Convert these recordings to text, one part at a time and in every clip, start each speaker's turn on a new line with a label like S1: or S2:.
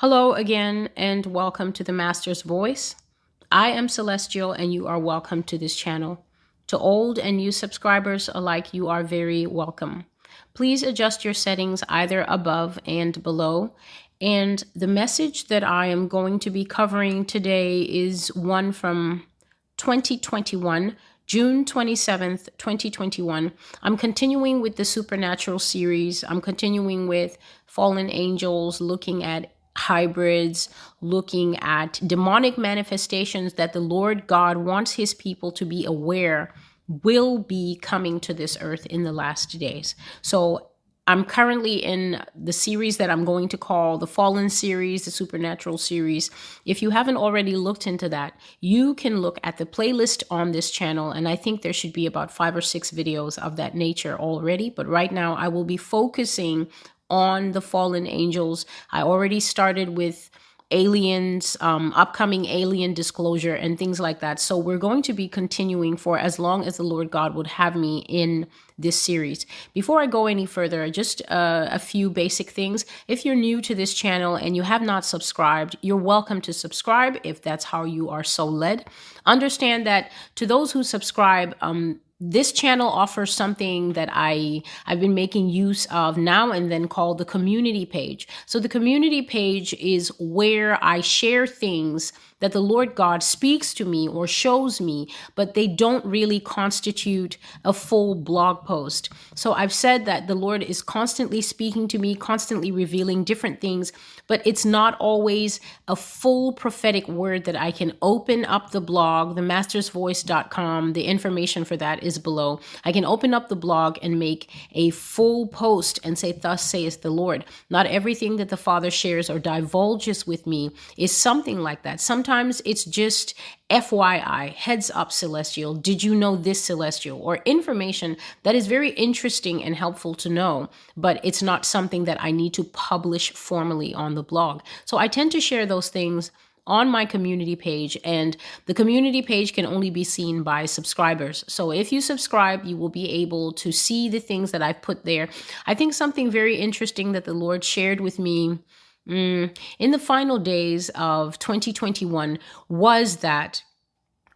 S1: Hello again, and welcome to the Master's Voice. I am Celestial, and you are welcome to this channel. To old and new subscribers alike, you are very welcome. Please adjust your settings either above and below. And the message that I am going to be covering today is one from 2021, June 27th, 2021. I'm continuing with the supernatural series. I'm continuing with fallen angels, looking at hybrids, looking at demonic manifestations that the Lord God wants his people to be aware will be coming to this earth in the last days. So I'm currently in the series that I'm going to call the Fallen series, the Supernatural series. If you haven't already looked into that, you can look at the playlist on this channel. And I think there should be about five or six videos of that nature already. But right now, I will be focusing on the fallen angels. I already started with aliens, um, upcoming alien disclosure, and things like that. So we're going to be continuing for as long as the Lord God would have me in this series. Before I go any further, just uh, a few basic things. If you're new to this channel and you have not subscribed, you're welcome to subscribe if that's how you are so led. Understand that to those who subscribe, um, this channel offers something that I I've been making use of now and then called the community page. So the community page is where I share things that the Lord God speaks to me or shows me, but they don't really constitute a full blog post. So I've said that the Lord is constantly speaking to me, constantly revealing different things, but it's not always a full prophetic word that I can open up the blog, themastersvoice.com. The information for that is below. I can open up the blog and make a full post and say, Thus saith the Lord. Not everything that the Father shares or divulges with me is something like that. Sometimes sometimes it's just FYI, heads up, Celestial. Did you know this, Celestial? Or information that is very interesting and helpful to know, but it's not something that I need to publish formally on the blog. So I tend to share those things on my community page, and the community page can only be seen by subscribers. So if you subscribe, you will be able to see the things that I've put there. I think something very interesting that the Lord shared with me mm, in the final days of 2021 was that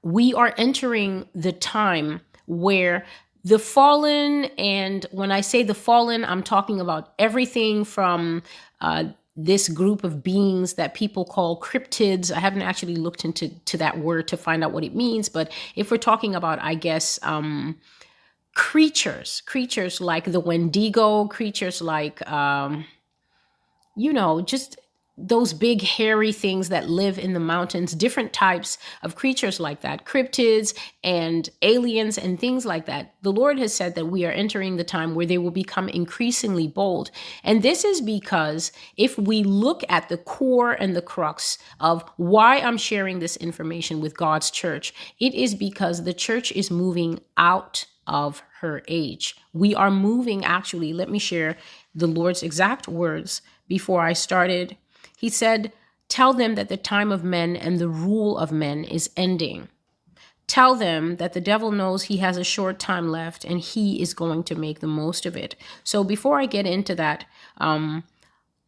S1: we are entering the time where the fallen, and when I say the fallen, I'm talking about everything from uh, this group of beings that people call cryptids. I haven't actually looked into to that word to find out what it means, but if we're talking about, I guess, um, creatures, creatures like the Wendigo, creatures like um, you know, just those big hairy things that live in the mountains, different types of creatures like that, cryptids and aliens and things like that. The Lord has said that we are entering the time where they will become increasingly bold. And this is because if we look at the core and the crux of why I'm sharing this information with God's church, it is because the church is moving out of her age. We are moving, actually, let me share the Lord's exact words before I started. He said, Tell them that the time of men and the rule of men is ending. Tell them that the devil knows he has a short time left and he is going to make the most of it. So before I get into that, um,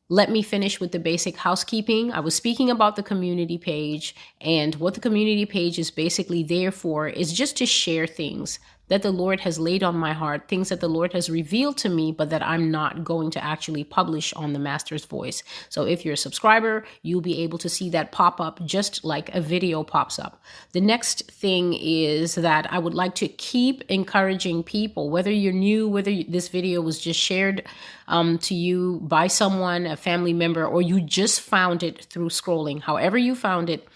S1: let me finish with the basic housekeeping. I was speaking about the community page, and what the community page is basically there for is just to share things that the Lord has laid on my heart, things that the Lord has revealed to me, but that I'm not going to actually publish on the Master's Voice. So if you're a subscriber, you'll be able to see that pop up just like a video pops up. The next thing is that I would like to keep encouraging people, whether you're new, whether this video was just shared um, to you by someone, a family member, or you just found it through scrolling, however you found it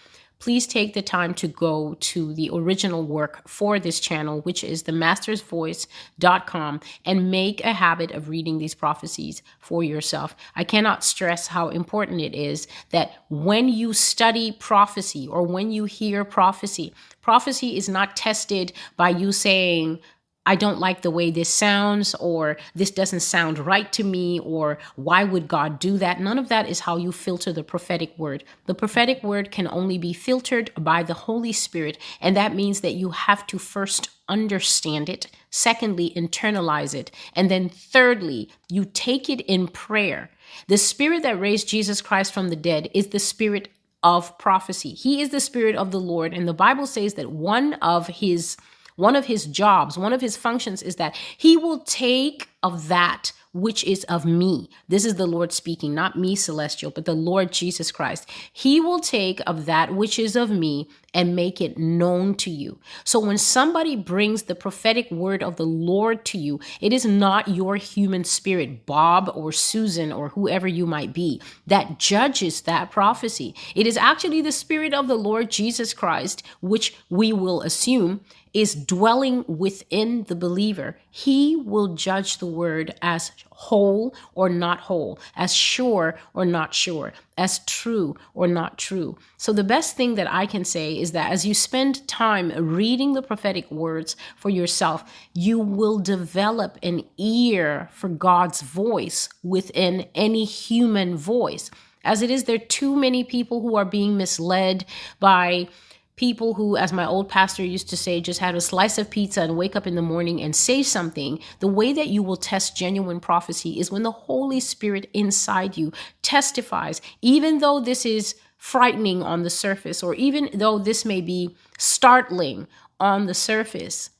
S1: please take the time to go to the original work for this channel, which is themastersvoice.com, and make a habit of reading these prophecies for yourself. I cannot stress how important it is that when you study prophecy or when you hear prophecy, prophecy is not tested by you saying, I don't like the way this sounds, or this doesn't sound right to me, or why would God do that? None of that is how you filter the prophetic word. The prophetic word can only be filtered by the Holy Spirit, and that means that you have to first understand it, secondly, internalize it, and then thirdly, you take it in prayer The spirit that raised Jesus Christ from the dead is the spirit of prophecy. He is the spirit of the Lord. And the Bible says that one of his one of his jobs, one of his functions is that he will take of that which is of me. This is the Lord speaking, not me, celestial, but the Lord Jesus Christ. He will take of that which is of me and make it known to you. So when somebody brings the prophetic word of the Lord to you, it is not your human spirit, Bob or Susan or whoever you might be, that judges that prophecy. It is actually the spirit of the Lord Jesus Christ, which we will assume is dwelling within the believer, he will judge the word as whole or not whole, as sure or not sure, as true or not true. So, the best thing that I can say is that as you spend time reading the prophetic words for yourself, you will develop an ear for God's voice within any human voice. As it is, there are too many people who are being misled by people who, as my old pastor used to say, just had a slice of pizza and wake up in the morning and say something, the way that you will test genuine prophecy is when the Holy Spirit inside you testifies, even though this is frightening on the surface, or even though this may be startling on the surface.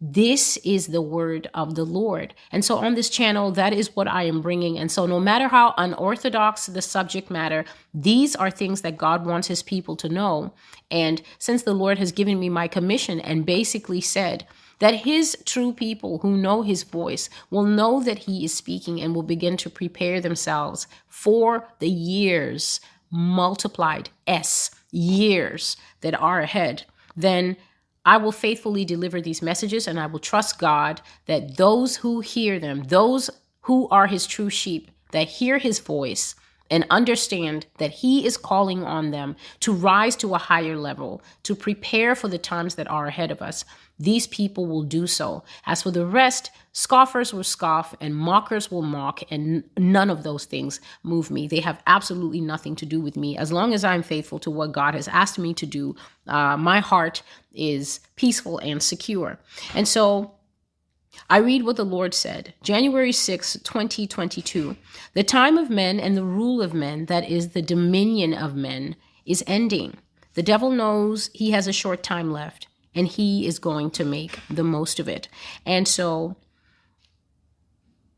S1: This is the word of the Lord. And so on this channel, that is what I am bringing. And so no matter how unorthodox the subject matter, these are things that God wants his people to know. And since the Lord has given me my commission and basically said, that his true people who know his voice will know that he is speaking and will begin to prepare themselves for the years multiplied S years that are ahead, then I will faithfully deliver these messages and I will trust God that those who hear them, those who are his true sheep, that hear his voice and understand that he is calling on them to rise to a higher level, to prepare for the times that are ahead of us, these people will do so. As for the rest, scoffers will scoff and mockers will mock, and none of those things move me. They have absolutely nothing to do with me. As long as I'm faithful to what God has asked me to do, uh, my heart is peaceful and secure. And so, I read what the Lord said, January 6, 2022. The time of men and the rule of men, that is, the dominion of men, is ending. The devil knows he has a short time left and he is going to make the most of it. And so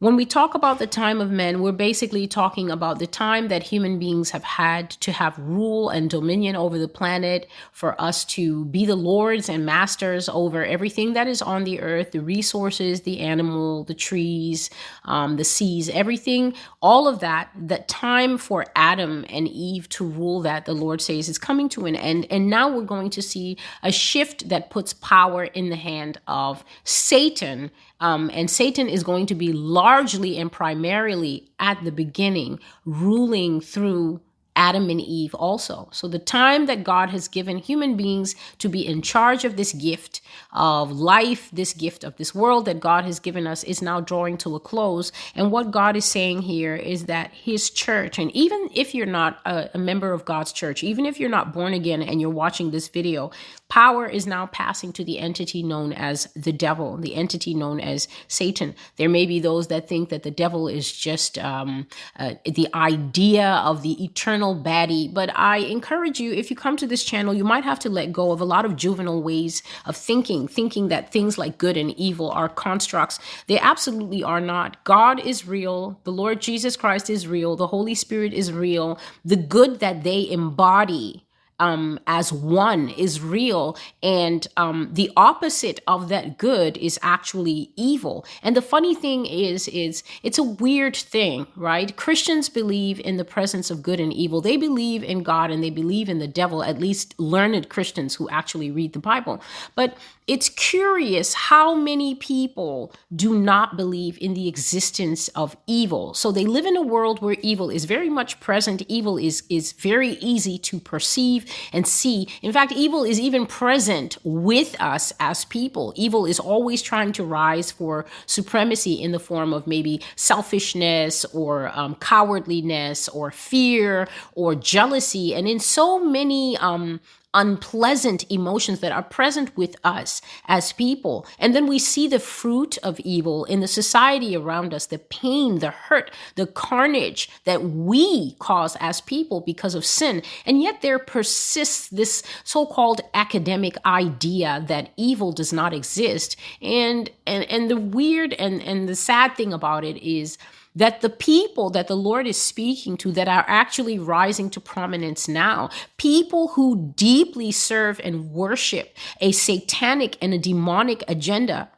S1: when we talk about the time of men, we're basically talking about the time that human beings have had to have rule and dominion over the planet, for us to be the lords and masters over everything that is on the earth the resources, the animal, the trees, um, the seas, everything, all of that. That time for Adam and Eve to rule that, the Lord says, is coming to an end. And now we're going to see a shift that puts power in the hand of Satan um, and Satan is going to be largely and primarily at the beginning ruling through Adam and Eve also. So the time that God has given human beings to be in charge of this gift of life, this gift of this world that God has given us is now drawing to a close. And what God is saying here is that his church, and even if you're not a, a member of God's church, even if you're not born again and you're watching this video, power is now passing to the entity known as the devil, the entity known as Satan. There may be those that think that the devil is just um, uh, the idea of the eternal baddie, but I encourage you, if you come to this channel, you might have to let go of a lot of juvenile ways of thinking, thinking that things like good and evil are constructs. They absolutely are not. God is real. The Lord Jesus Christ is real. The Holy Spirit is real. The good that they embody um, as one is real, and um, the opposite of that good is actually evil. And the funny thing is, is it's a weird thing, right? Christians believe in the presence of good and evil. They believe in God and they believe in the devil. At least learned Christians who actually read the Bible. But it's curious how many people do not believe in the existence of evil. So they live in a world where evil is very much present. Evil is, is very easy to perceive and see. In fact, evil is even present with us as people. Evil is always trying to rise for supremacy in the form of maybe selfishness or um, cowardliness or fear or jealousy. And in so many um, unpleasant emotions that are present with us as people. And then we see the fruit of evil in the society around us, the pain, the hurt, the carnage that we cause as people because of sin. And yet there persists this so called academic idea that evil does not exist. And, and, and the weird and, and the sad thing about it is, that the people that the Lord is speaking to that are actually rising to prominence now, people who deeply serve and worship a satanic and a demonic agenda,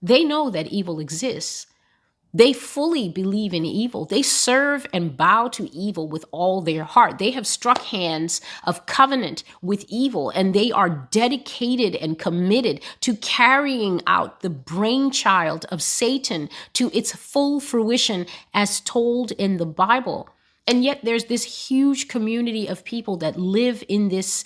S1: they know that evil exists. They fully believe in evil. They serve and bow to evil with all their heart. They have struck hands of covenant with evil, and they are dedicated and committed to carrying out the brainchild of Satan to its full fruition as told in the Bible. And yet, there's this huge community of people that live in this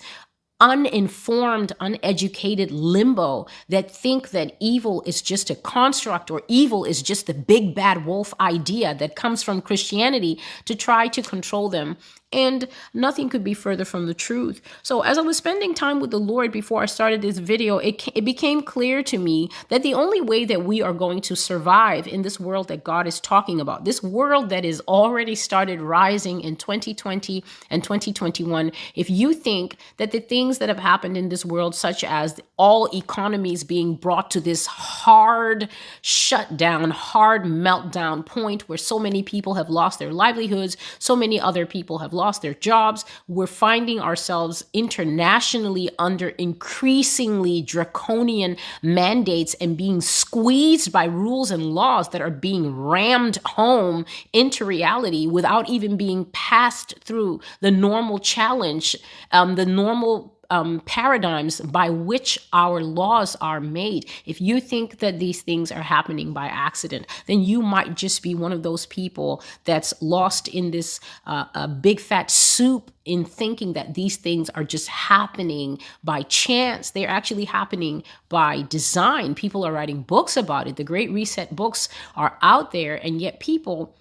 S1: uninformed, uneducated limbo that think that evil is just a construct or evil is just the big bad wolf idea that comes from Christianity to try to control them and nothing could be further from the truth. So, as I was spending time with the Lord before I started this video, it, it became clear to me that the only way that we are going to survive in this world that God is talking about, this world that is already started rising in 2020 and 2021, if you think that the things that have happened in this world, such as all economies being brought to this hard shutdown, hard meltdown point where so many people have lost their livelihoods, so many other people have lost their jobs. We're finding ourselves internationally under increasingly draconian mandates and being squeezed by rules and laws that are being rammed home into reality without even being passed through the normal challenge, um, the normal um, paradigms by which our laws are made. If you think that these things are happening by accident, then you might just be one of those people that's lost in this uh, big fat soup in thinking that these things are just happening by chance. They're actually happening by design. People are writing books about it. The Great Reset books are out there, and yet people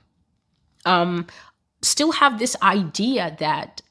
S1: um, still have this idea that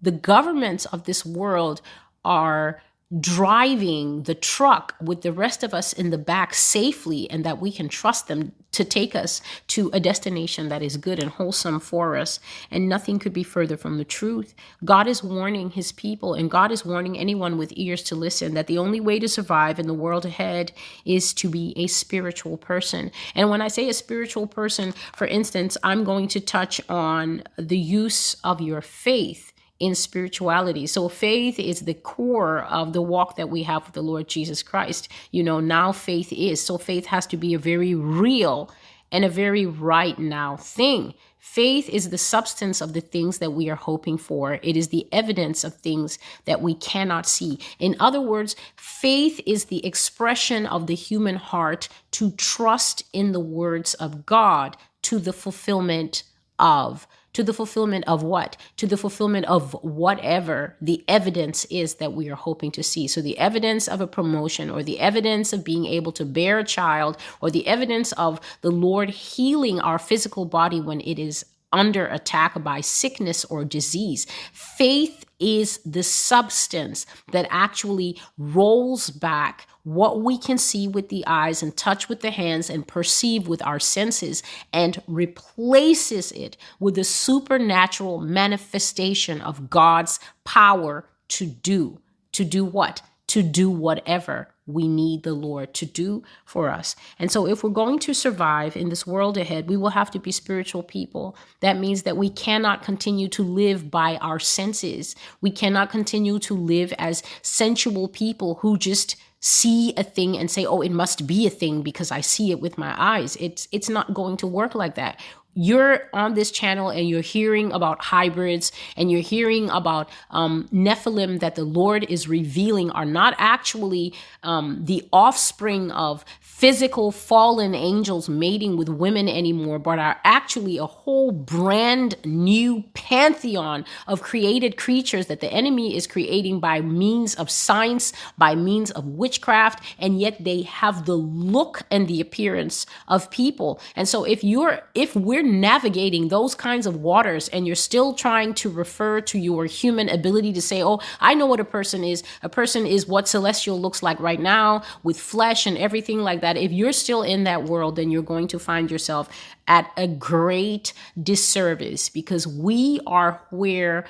S1: the governments of this world are driving the truck with the rest of us in the back safely and that we can trust them to take us to a destination that is good and wholesome for us. And nothing could be further from the truth. God is warning his people and God is warning anyone with ears to listen that the only way to survive in the world ahead is to be a spiritual person. And when I say a spiritual person, for instance, I'm going to touch on the use of your faith in spirituality. So faith is the core of the walk that we have with the Lord Jesus Christ. You know, now faith is. So faith has to be a very real and a very right now thing. Faith is the substance of the things that we are hoping for. It is the evidence of things that we cannot see. In other words, faith is the expression of the human heart to trust in the words of God to the fulfillment of to the fulfillment of what? To the fulfillment of whatever the evidence is that we are hoping to see. So, the evidence of a promotion, or the evidence of being able to bear a child, or the evidence of the Lord healing our physical body when it is under attack by sickness or disease. Faith is the substance that actually rolls back what we can see with the eyes and touch with the hands and perceive with our senses and replaces it with the supernatural manifestation of God's power to do. To do what? To do whatever we need the Lord to do for us. And so, if we're going to survive in this world ahead, we will have to be spiritual people. That means that we cannot continue to live by our senses. We cannot continue to live as sensual people who just see a thing and say, "Oh, it must be a thing because I see it with my eyes." It's it's not going to work like that you're on this channel and you're hearing about hybrids and you're hearing about um, Nephilim that the Lord is revealing are not actually um, the offspring of physical fallen angels mating with women anymore, but are actually a whole brand new pantheon of created creatures that the enemy is creating by means of science, by means of witchcraft, and yet they have the look and the appearance of people. And so if you're if we're navigating those kinds of waters and you're still trying to refer to your human ability to say, oh, I know what a person is. A person is what celestial looks like right now with flesh and everything like that. If you're still in that world, then you're going to find yourself at a great disservice because we are where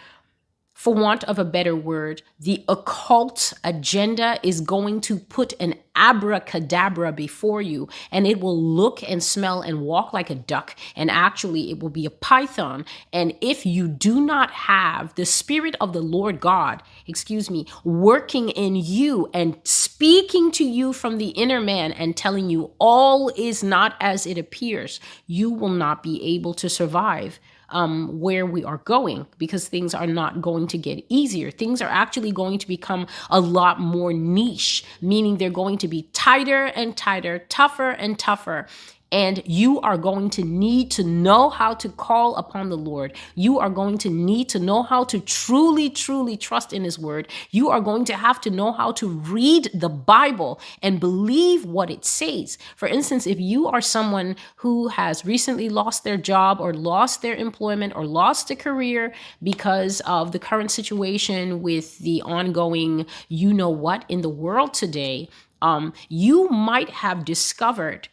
S1: for want of a better word, the occult agenda is going to put an abracadabra before you and it will look and smell and walk like a duck. And actually, it will be a python. And if you do not have the Spirit of the Lord God, excuse me, working in you and speaking to you from the inner man and telling you all is not as it appears, you will not be able to survive um, where we are going because things are not going to get easier. Things are actually going to become a lot more niche, meaning they're going to be tighter and tighter, tougher and tougher. And you are going to need to know how to call upon the Lord. You are going to need to know how to truly, truly trust in His Word. You are going to have to know how to read the Bible and believe what it says. For instance, if you are someone who has recently lost their job or lost their employment or lost a career because of the current situation with the ongoing you know what in the world today, um, you might have discovered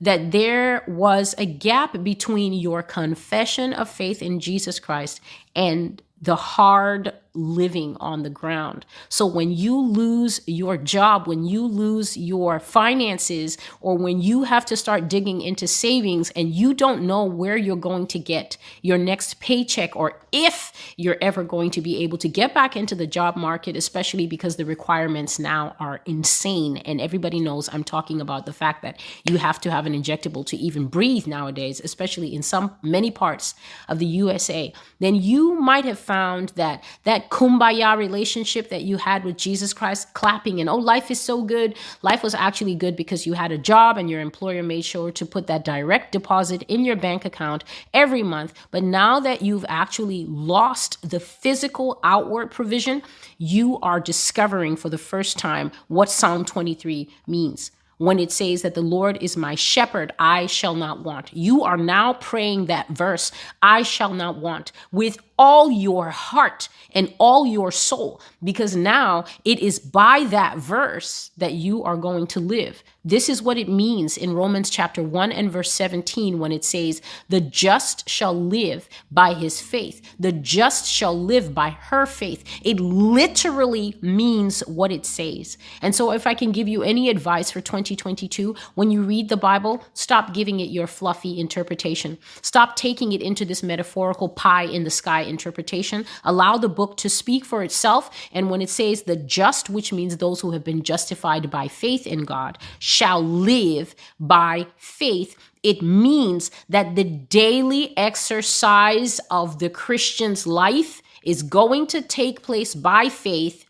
S1: that there was a gap between your confession of faith in Jesus Christ and the hard living on the ground. So when you lose your job, when you lose your finances, or when you have to start digging into savings and you don't know where you're going to get your next paycheck or if you're ever going to be able to get back into the job market, especially because the requirements now are insane. And everybody knows I'm talking about the fact that you have to have an injectable to even breathe nowadays, especially in some many parts of the USA, then you might have found that that that kumbaya relationship that you had with Jesus Christ, clapping and, oh, life is so good. Life was actually good because you had a job and your employer made sure to put that direct deposit in your bank account every month. But now that you've actually lost the physical outward provision, you are discovering for the first time what Psalm 23 means when it says that the Lord is my shepherd, I shall not want. You are now praying that verse, I shall not want, with all your heart and all your soul, because now it is by that verse that you are going to live. This is what it means in Romans chapter 1 and verse 17 when it says, The just shall live by his faith. The just shall live by her faith. It literally means what it says. And so, if I can give you any advice for 2022, when you read the Bible, stop giving it your fluffy interpretation. Stop taking it into this metaphorical pie in the sky interpretation. Allow the book to speak for itself. And when it says the just, which means those who have been justified by faith in God, shall live by faith, it means that the daily exercise of the Christian's life is going to take place by faith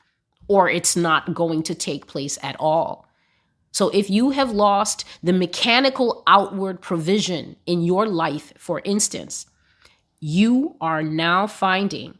S1: or it's not going to take place at all. So if you have lost the mechanical outward provision in your life, for instance, you are now finding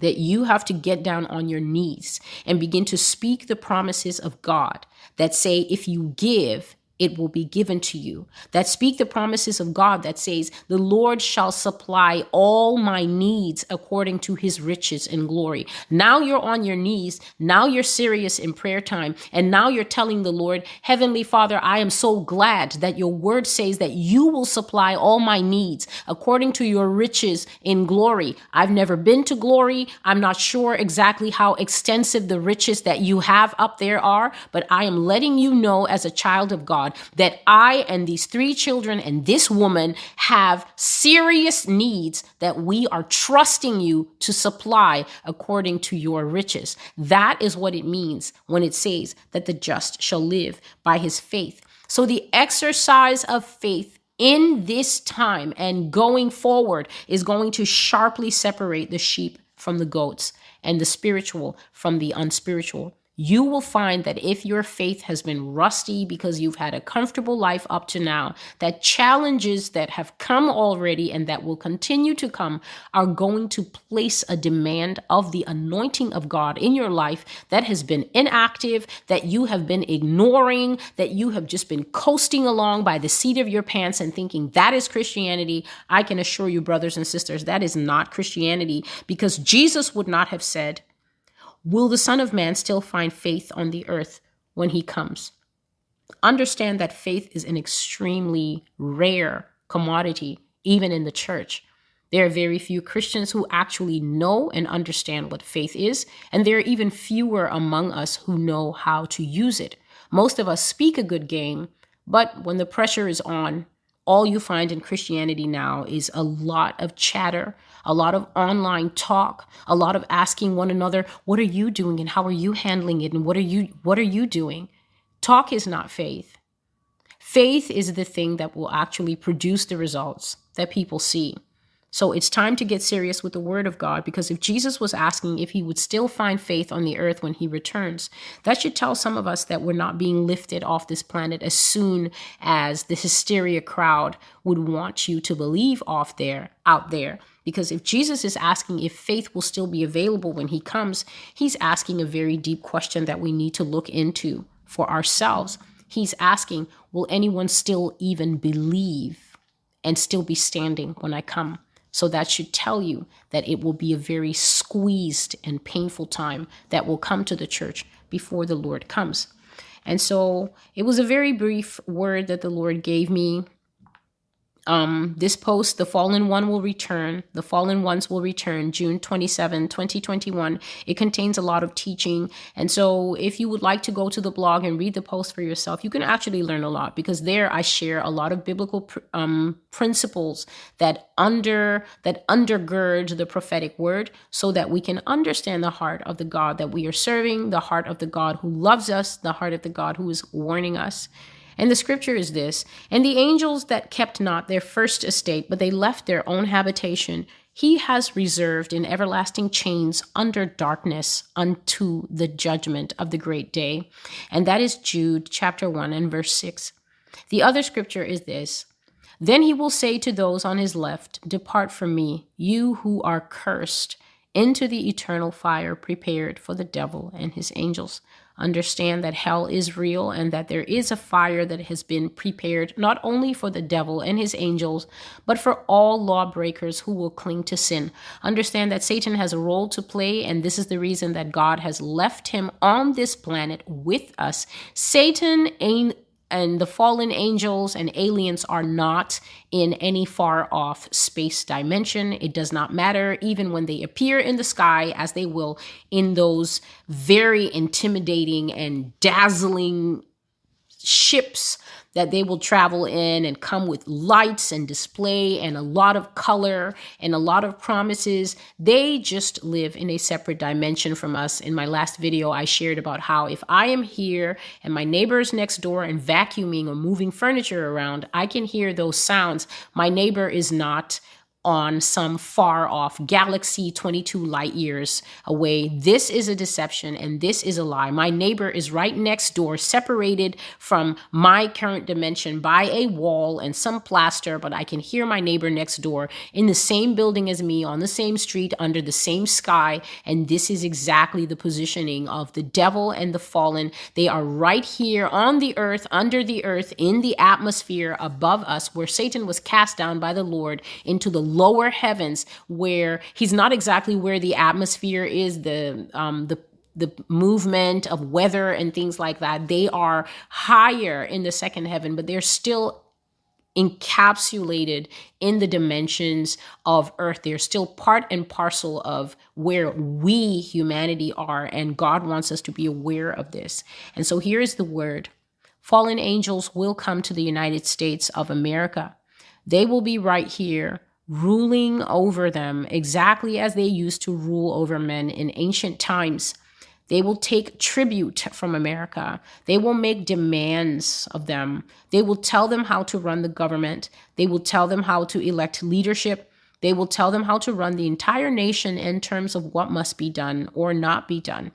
S1: that you have to get down on your knees and begin to speak the promises of God that say, if you give, it will be given to you. That speak the promises of God that says, The Lord shall supply all my needs according to his riches and glory. Now you're on your knees. Now you're serious in prayer time. And now you're telling the Lord, Heavenly Father, I am so glad that your word says that you will supply all my needs according to your riches in glory. I've never been to glory. I'm not sure exactly how extensive the riches that you have up there are, but I am letting you know as a child of God God, that I and these three children and this woman have serious needs that we are trusting you to supply according to your riches. That is what it means when it says that the just shall live by his faith. So the exercise of faith in this time and going forward is going to sharply separate the sheep from the goats and the spiritual from the unspiritual. You will find that if your faith has been rusty because you've had a comfortable life up to now, that challenges that have come already and that will continue to come are going to place a demand of the anointing of God in your life that has been inactive, that you have been ignoring, that you have just been coasting along by the seat of your pants and thinking that is Christianity. I can assure you, brothers and sisters, that is not Christianity because Jesus would not have said, Will the Son of Man still find faith on the earth when he comes? Understand that faith is an extremely rare commodity, even in the church. There are very few Christians who actually know and understand what faith is, and there are even fewer among us who know how to use it. Most of us speak a good game, but when the pressure is on, all you find in Christianity now is a lot of chatter, a lot of online talk, a lot of asking one another, what are you doing and how are you handling it and what are you what are you doing? Talk is not faith. Faith is the thing that will actually produce the results that people see. So it's time to get serious with the word of God because if Jesus was asking if he would still find faith on the earth when he returns, that should tell some of us that we're not being lifted off this planet as soon as the hysteria crowd would want you to believe off there, out there. Because if Jesus is asking if faith will still be available when he comes, he's asking a very deep question that we need to look into for ourselves. He's asking, will anyone still even believe and still be standing when I come? So that should tell you that it will be a very squeezed and painful time that will come to the church before the Lord comes. And so it was a very brief word that the Lord gave me um, this post, The Fallen One will return. The Fallen Ones will return June 27, 2021. It contains a lot of teaching. And so, if you would like to go to the blog and read the post for yourself, you can actually learn a lot because there I share a lot of biblical um, principles that under that undergird the prophetic word so that we can understand the heart of the God that we are serving, the heart of the God who loves us, the heart of the God who is warning us. And the scripture is this And the angels that kept not their first estate, but they left their own habitation, he has reserved in everlasting chains under darkness unto the judgment of the great day. And that is Jude chapter 1 and verse 6. The other scripture is this Then he will say to those on his left, Depart from me, you who are cursed, into the eternal fire prepared for the devil and his angels. Understand that hell is real and that there is a fire that has been prepared not only for the devil and his angels, but for all lawbreakers who will cling to sin. Understand that Satan has a role to play, and this is the reason that God has left him on this planet with us. Satan ain't and the fallen angels and aliens are not in any far off space dimension. It does not matter, even when they appear in the sky, as they will in those very intimidating and dazzling ships that they will travel in and come with lights and display and a lot of color and a lot of promises. They just live in a separate dimension from us. In my last video, I shared about how if I am here and my neighbor is next door and vacuuming or moving furniture around, I can hear those sounds. My neighbor is not on some far off galaxy 22 light years away. This is a deception and this is a lie. My neighbor is right next door, separated from my current dimension by a wall and some plaster, but I can hear my neighbor next door in the same building as me, on the same street, under the same sky. And this is exactly the positioning of the devil and the fallen. They are right here on the earth, under the earth, in the atmosphere above us, where Satan was cast down by the Lord into the lower heavens where he's not exactly where the atmosphere is, the um, the the movement of weather and things like that. They are higher in the second heaven, but they're still encapsulated in the dimensions of earth. They're still part and parcel of where we, humanity, are, and God wants us to be aware of this. And so here is the word fallen angels will come to the United States of America. They will be right here ruling over them exactly as they used to rule over men in ancient times. They will take tribute from America. They will make demands of them. They will tell them how to run the government. They will tell them how to elect leadership. They will tell them how to run the entire nation in terms of what must be done or not be done.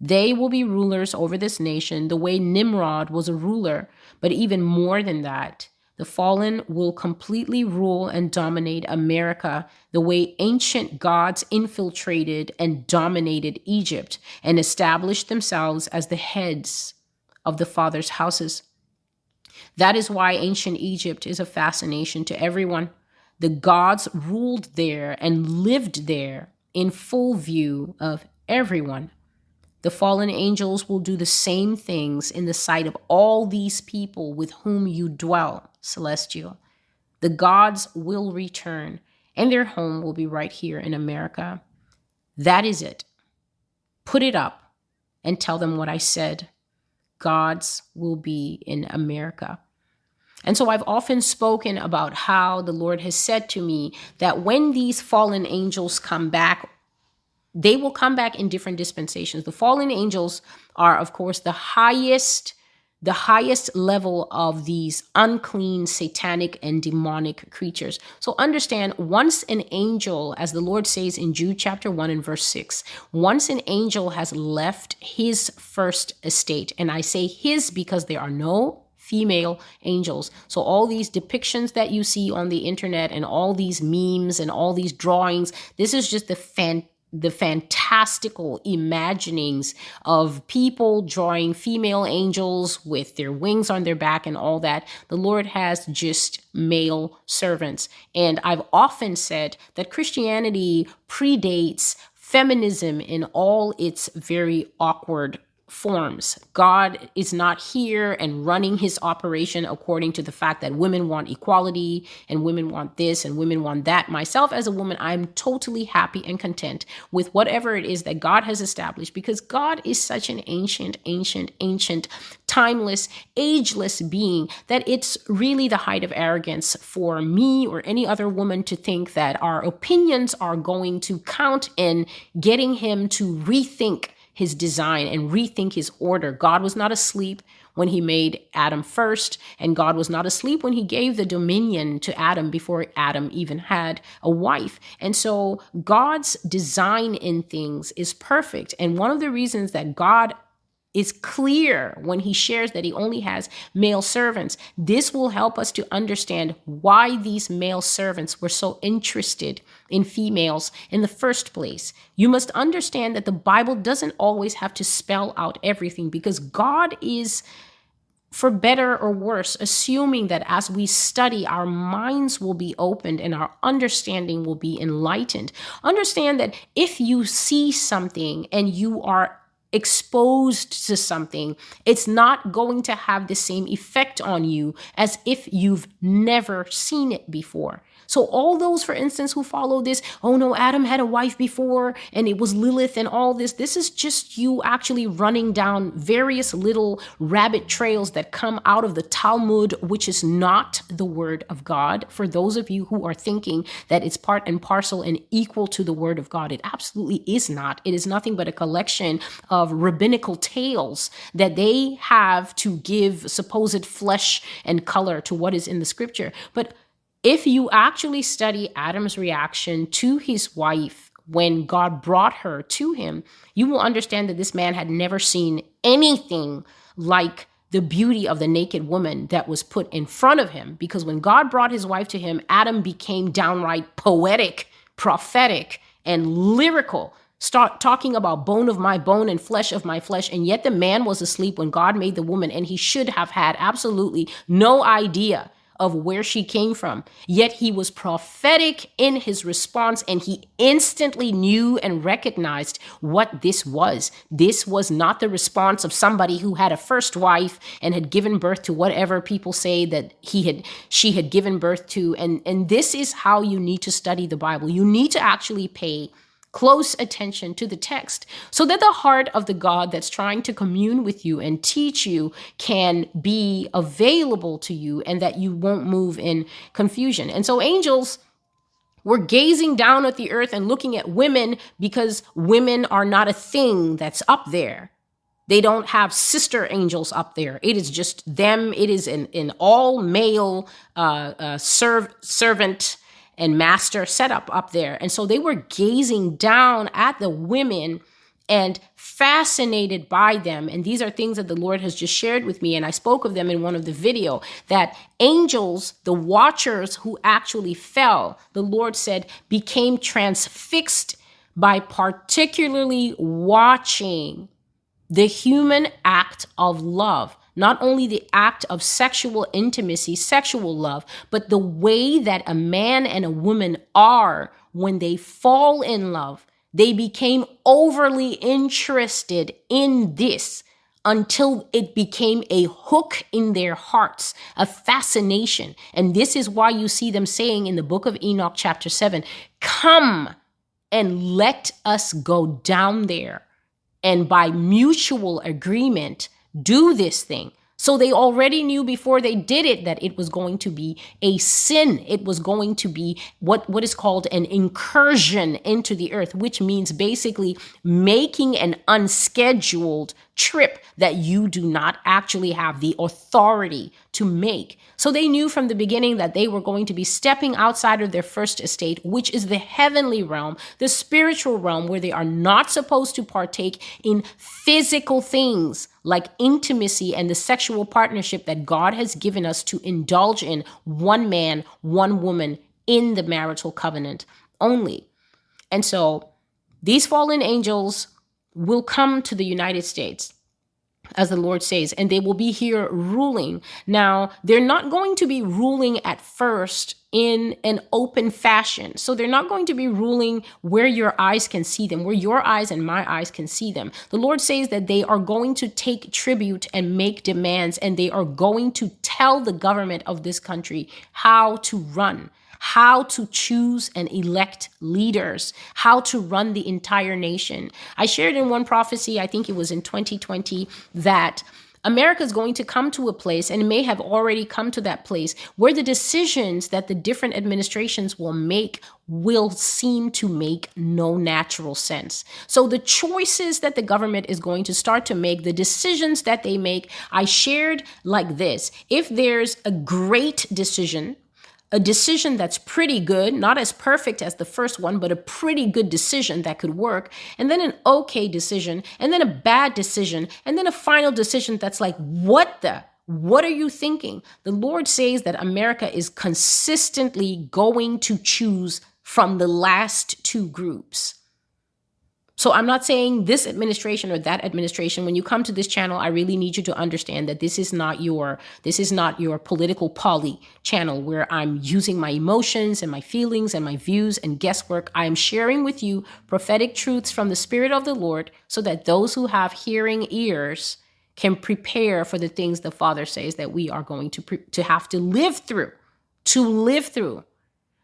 S1: They will be rulers over this nation the way Nimrod was a ruler, but even more than that. The fallen will completely rule and dominate America the way ancient gods infiltrated and dominated Egypt and established themselves as the heads of the father's houses. That is why ancient Egypt is a fascination to everyone. The gods ruled there and lived there in full view of everyone. The fallen angels will do the same things in the sight of all these people with whom you dwell, celestial. The gods will return, and their home will be right here in America. That is it. Put it up and tell them what I said. Gods will be in America. And so I've often spoken about how the Lord has said to me that when these fallen angels come back, they will come back in different dispensations. The fallen angels are, of course, the highest the highest level of these unclean, satanic, and demonic creatures. So understand once an angel, as the Lord says in Jude chapter 1 and verse 6, once an angel has left his first estate, and I say his because there are no female angels. So all these depictions that you see on the internet and all these memes and all these drawings, this is just the fan the fantastical imaginings of people drawing female angels with their wings on their back and all that. The Lord has just male servants. And I've often said that Christianity predates feminism in all its very awkward forms. God is not here and running his operation according to the fact that women want equality and women want this and women want that. Myself, as a woman, I'm totally happy and content with whatever it is that God has established because God is such an ancient, ancient, ancient, timeless, ageless being that it's really the height of arrogance for me or any other woman to think that our opinions are going to count in getting him to rethink his design and rethink his order. God was not asleep when he made Adam first, and God was not asleep when he gave the dominion to Adam before Adam even had a wife. And so God's design in things is perfect. And one of the reasons that God is clear when he shares that he only has male servants. This will help us to understand why these male servants were so interested in females in the first place. You must understand that the Bible doesn't always have to spell out everything because God is for better or worse, assuming that as we study, our minds will be opened and our understanding will be enlightened. Understand that if you see something and you are exposed to something, it's not going to have the same effect on you as if you've never seen it before. So, all those, for instance, who follow this, oh no, Adam had a wife before and it was Lilith and all this, this is just you actually running down various little rabbit trails that come out of the Talmud, which is not the word of God. For those of you who are thinking that it's part and parcel and equal to the word of God, it absolutely is not. It is nothing but a collection of rabbinical tales that they have to give supposed flesh and color to what is in the scripture. But if you actually study Adam's reaction to his wife when God brought her to him, you will understand that this man had never seen anything like the beauty of the naked woman that was put in front of him. Because when God brought his wife to him, Adam became downright poetic, prophetic, and lyrical. Start talking about bone of my bone and flesh of my flesh. And yet the man was asleep when God made the woman, and he should have had absolutely no idea of where she came from. Yet he was prophetic in his response and he instantly knew and recognized what this was. This was not the response of somebody who had a first wife and had given birth to whatever people say that he had she had given birth to and and this is how you need to study the Bible. You need to actually pay close attention to the text so that the heart of the God that's trying to commune with you and teach you can be available to you and that you won't move in confusion. And so, angels were gazing down at the earth and looking at women because women are not a thing that's up there. They don't have sister angels up there. It is just them. It is an, an all male uh, uh, serv- servant and master setup up there. And so they were gazing down at the women and fascinated by them. And these are things that the Lord has just shared with me. And I spoke of them in one of the video that angels, the watchers who actually fell, the Lord said, became transfixed by particularly watching the human act of love. Not only the act of sexual intimacy, sexual love, but the way that a man and a woman are when they fall in love. They became overly interested in this until it became a hook in their hearts, a fascination. And this is why you see them saying in the book of Enoch, chapter 7, Come and let us go down there and by mutual agreement do this thing. So they already knew before they did it that it was going to be a sin. It was going to be what, what is called an incursion into the earth, which means basically making an unscheduled trip that you do not actually have the authority to make. So they knew from the beginning that they were going to be stepping outside of their first estate, which is the heavenly realm, the spiritual realm, where they are not supposed to partake in physical things like intimacy and the sexual partnership that God has given us to indulge in one man, one woman in the marital covenant only. And so these fallen angels will come to the United States as the Lord says, and they will be here ruling. Now, they're not going to be ruling at first in an open fashion. So they're not going to be ruling where your eyes can see them, where your eyes and my eyes can see them. The Lord says that they are going to take tribute and make demands, and they are going to tell the government of this country how to run how to choose and elect leaders, how to run the entire nation. I shared in one prophecy, I think it was in 2020, that America is going to come to a place, and may have already come to that place, where the decisions that the different administrations will make will seem to make no natural sense. So, the choices that the government is going to start to make, the decisions that they make, I shared like this. If there's a great decision, a decision that's pretty good, not as perfect as the first one, but a pretty good decision that could work, and then an okay decision, and then a bad decision, and then a final decision that's like, what the? What are you thinking? The Lord says that America is consistently going to choose from the last two groups. So I'm not saying this administration or that administration. When you come to this channel, I really need you to understand that this is not your this is not your political poly channel where I'm using my emotions and my feelings and my views and guesswork. I am sharing with you prophetic truths from the spirit of the Lord so that those who have hearing ears can prepare for the things the Father says that we are going to pre- to have to live through, to live through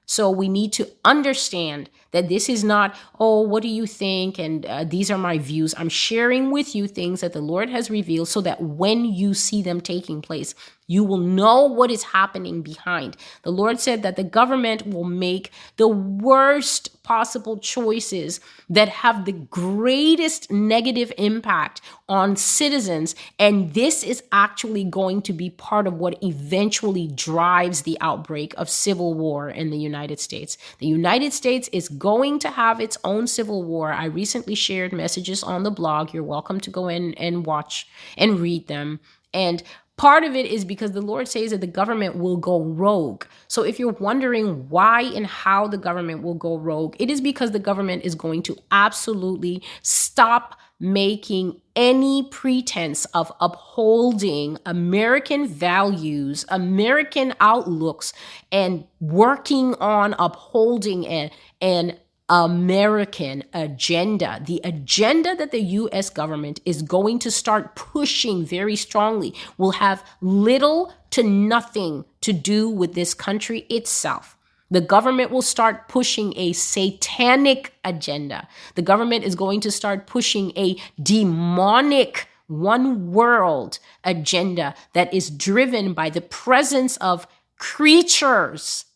S1: so we need to understand that this is not, oh, what do you think? And uh, these are my views. I'm sharing with you things that the Lord has revealed so that when you see them taking place, you will know what is happening behind. The Lord said that the government will make the worst possible choices that have the greatest negative impact on citizens. And this is actually going to be part of what eventually drives the outbreak of civil war in the United States. The United States is going to have its own civil war. I recently shared messages on the blog. You're welcome to go in and watch and read them. And Part of it is because the Lord says that the government will go rogue. So if you're wondering why and how the government will go rogue, it is because the government is going to absolutely stop making any pretense of upholding American values, American outlooks, and working on upholding an, and American agenda, the agenda that the US government is going to start pushing very strongly, will have little to nothing to do with this country itself. The government will start pushing a satanic agenda. The government is going to start pushing a demonic one world agenda that is driven by the presence of creatures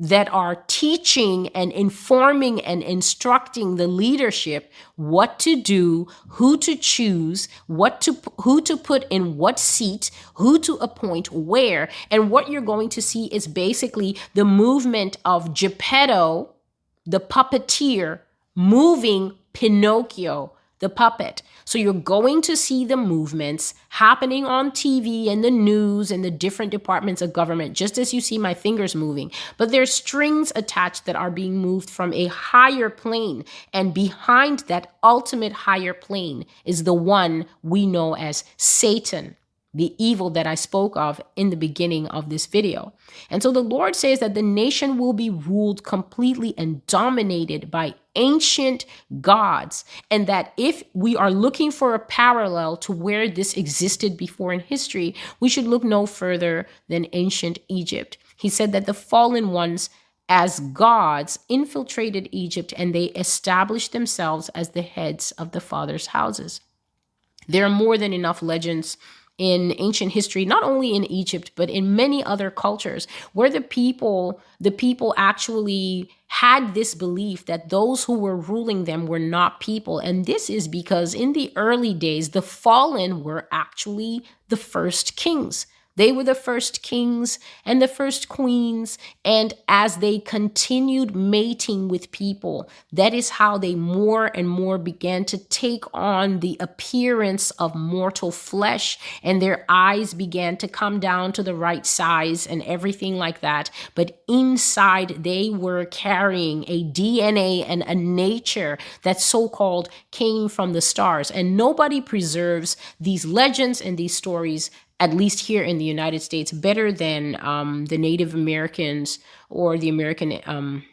S1: that are teaching and informing and instructing the leadership what to do, who to choose, what to who to put in what seat, who to appoint where. And what you're going to see is basically the movement of Geppetto, the puppeteer, moving Pinocchio the puppet. So you're going to see the movements happening on TV and the news and the different departments of government, just as you see my fingers moving. But there's strings attached that are being moved from a higher plane. And behind that ultimate higher plane is the one we know as Satan the evil that I spoke of in the beginning of this video. And so the Lord says that the nation will be ruled completely and dominated by ancient gods. And that if we are looking for a parallel to where this existed before in history, we should look no further than ancient Egypt. He said that the fallen ones as gods infiltrated Egypt and they established themselves as the heads of the father's houses. There are more than enough legends in ancient history not only in Egypt but in many other cultures where the people the people actually had this belief that those who were ruling them were not people. And this is because in the early days the fallen were actually the first kings they were the first kings and the first queens. And as they continued mating with people, that is how they more and more began to take on the appearance of mortal flesh. And their eyes began to come down to the right size and everything like that. But inside, they were carrying a DNA and a nature that so called came from the stars. And nobody preserves these legends and these stories at least here in the United States, better than um, the Native Americans or the American, um,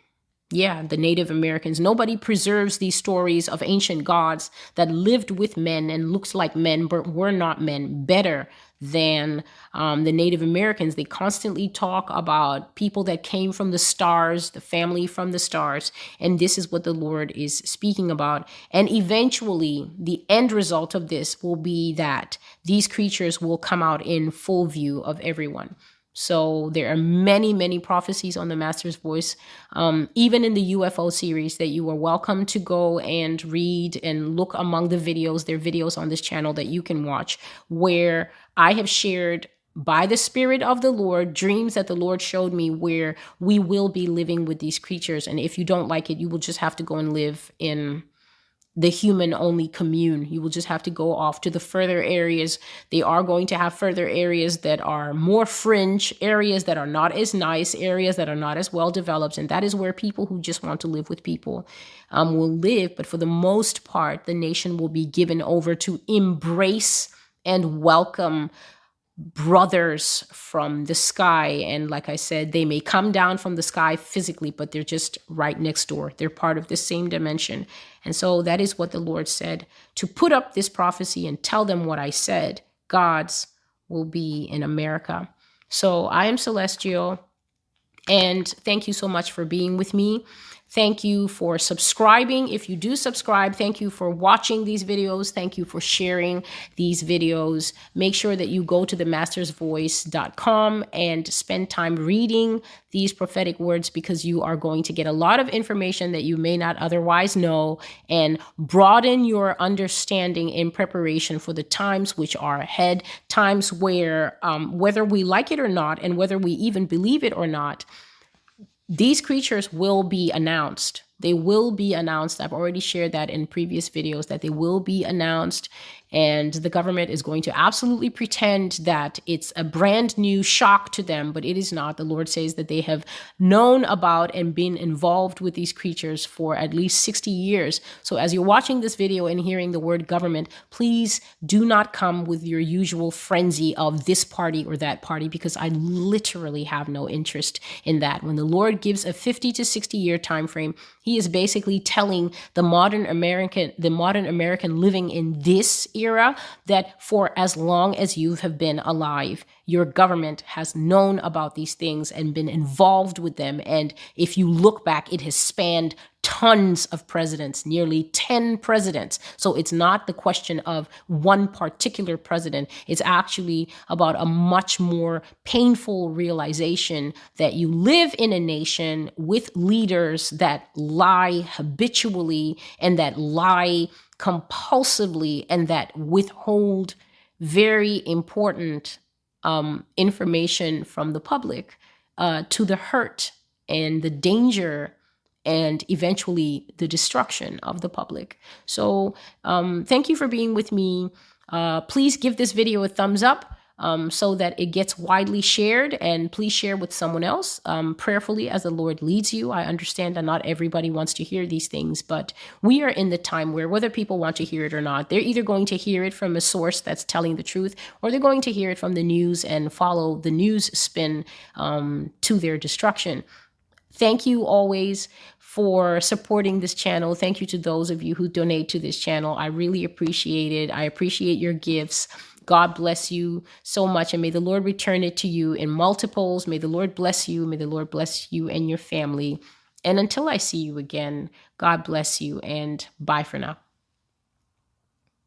S1: yeah, the Native Americans. Nobody preserves these stories of ancient gods that lived with men and looked like men but were not men better than um, the Native Americans. They constantly talk about people that came from the stars, the family from the stars. And this is what the Lord is speaking about. And eventually, the end result of this will be that these creatures will come out in full view of everyone. So there are many, many prophecies on the Master's Voice, um, even in the UFO series that you are welcome to go and read and look among the videos. There are videos on this channel that you can watch where I have shared by the Spirit of the Lord dreams that the Lord showed me where we will be living with these creatures. And if you don't like it, you will just have to go and live in the human only commune. You will just have to go off to the further areas. They are going to have further areas that are more fringe, areas that are not as nice, areas that are not as well developed. And that is where people who just want to live with people um, will live. But for the most part, the nation will be given over to embrace and welcome brothers from the sky. And like I said, they may come down from the sky physically, but they're just right next door. They're part of the same dimension. And so that is what the Lord said to put up this prophecy and tell them what I said. God's will be in America. So I am Celestial. And thank you so much for being with me. Thank you for subscribing. If you do subscribe, thank you for watching these videos. Thank you for sharing these videos. Make sure that you go to themastersvoice.com and spend time reading these prophetic words because you are going to get a lot of information that you may not otherwise know and broaden your understanding in preparation for the times which are ahead, times where, um, whether we like it or not, and whether we even believe it or not, these creatures will be announced. They will be announced. I've already shared that in previous videos that they will be announced and the government is going to absolutely pretend that it's a brand new shock to them, but it is not. The Lord says that they have known about and been involved with these creatures for at least 60 years. So as you're watching this video and hearing the word government, please do not come with your usual frenzy of this party or that party because I literally have no interest in that. When the Lord gives a 50 to 60 year time frame, he is basically telling the modern American the modern American living in this era that for as long as you have been alive, your government has known about these things and been involved with them. And if you look back, it has spanned tons of presidents, nearly 10 presidents. So it's not the question of one particular president. It's actually about a much more painful realization that you live in a nation with leaders that lie habitually and that lie compulsively and that withhold very important um, information from the public uh, to the hurt and the danger and eventually the destruction of the public. So, um, thank you for being with me. Uh, please give this video a thumbs up um, so that it gets widely shared. And please share with someone else um, prayerfully as the Lord leads you. I understand that not everybody wants to hear these things, but we are in the time where whether people want to hear it or not, they're either going to hear it from a source that's telling the truth or they're going to hear it from the news and follow the news spin um, to their destruction. Thank you always for supporting this channel. Thank you to those of you who donate to this channel. I really appreciate it. I appreciate your gifts. God bless you so much, and may the Lord return it to you in multiples. May the Lord bless you. May the Lord bless you and your family. And until I see you again, God bless you, and bye for now.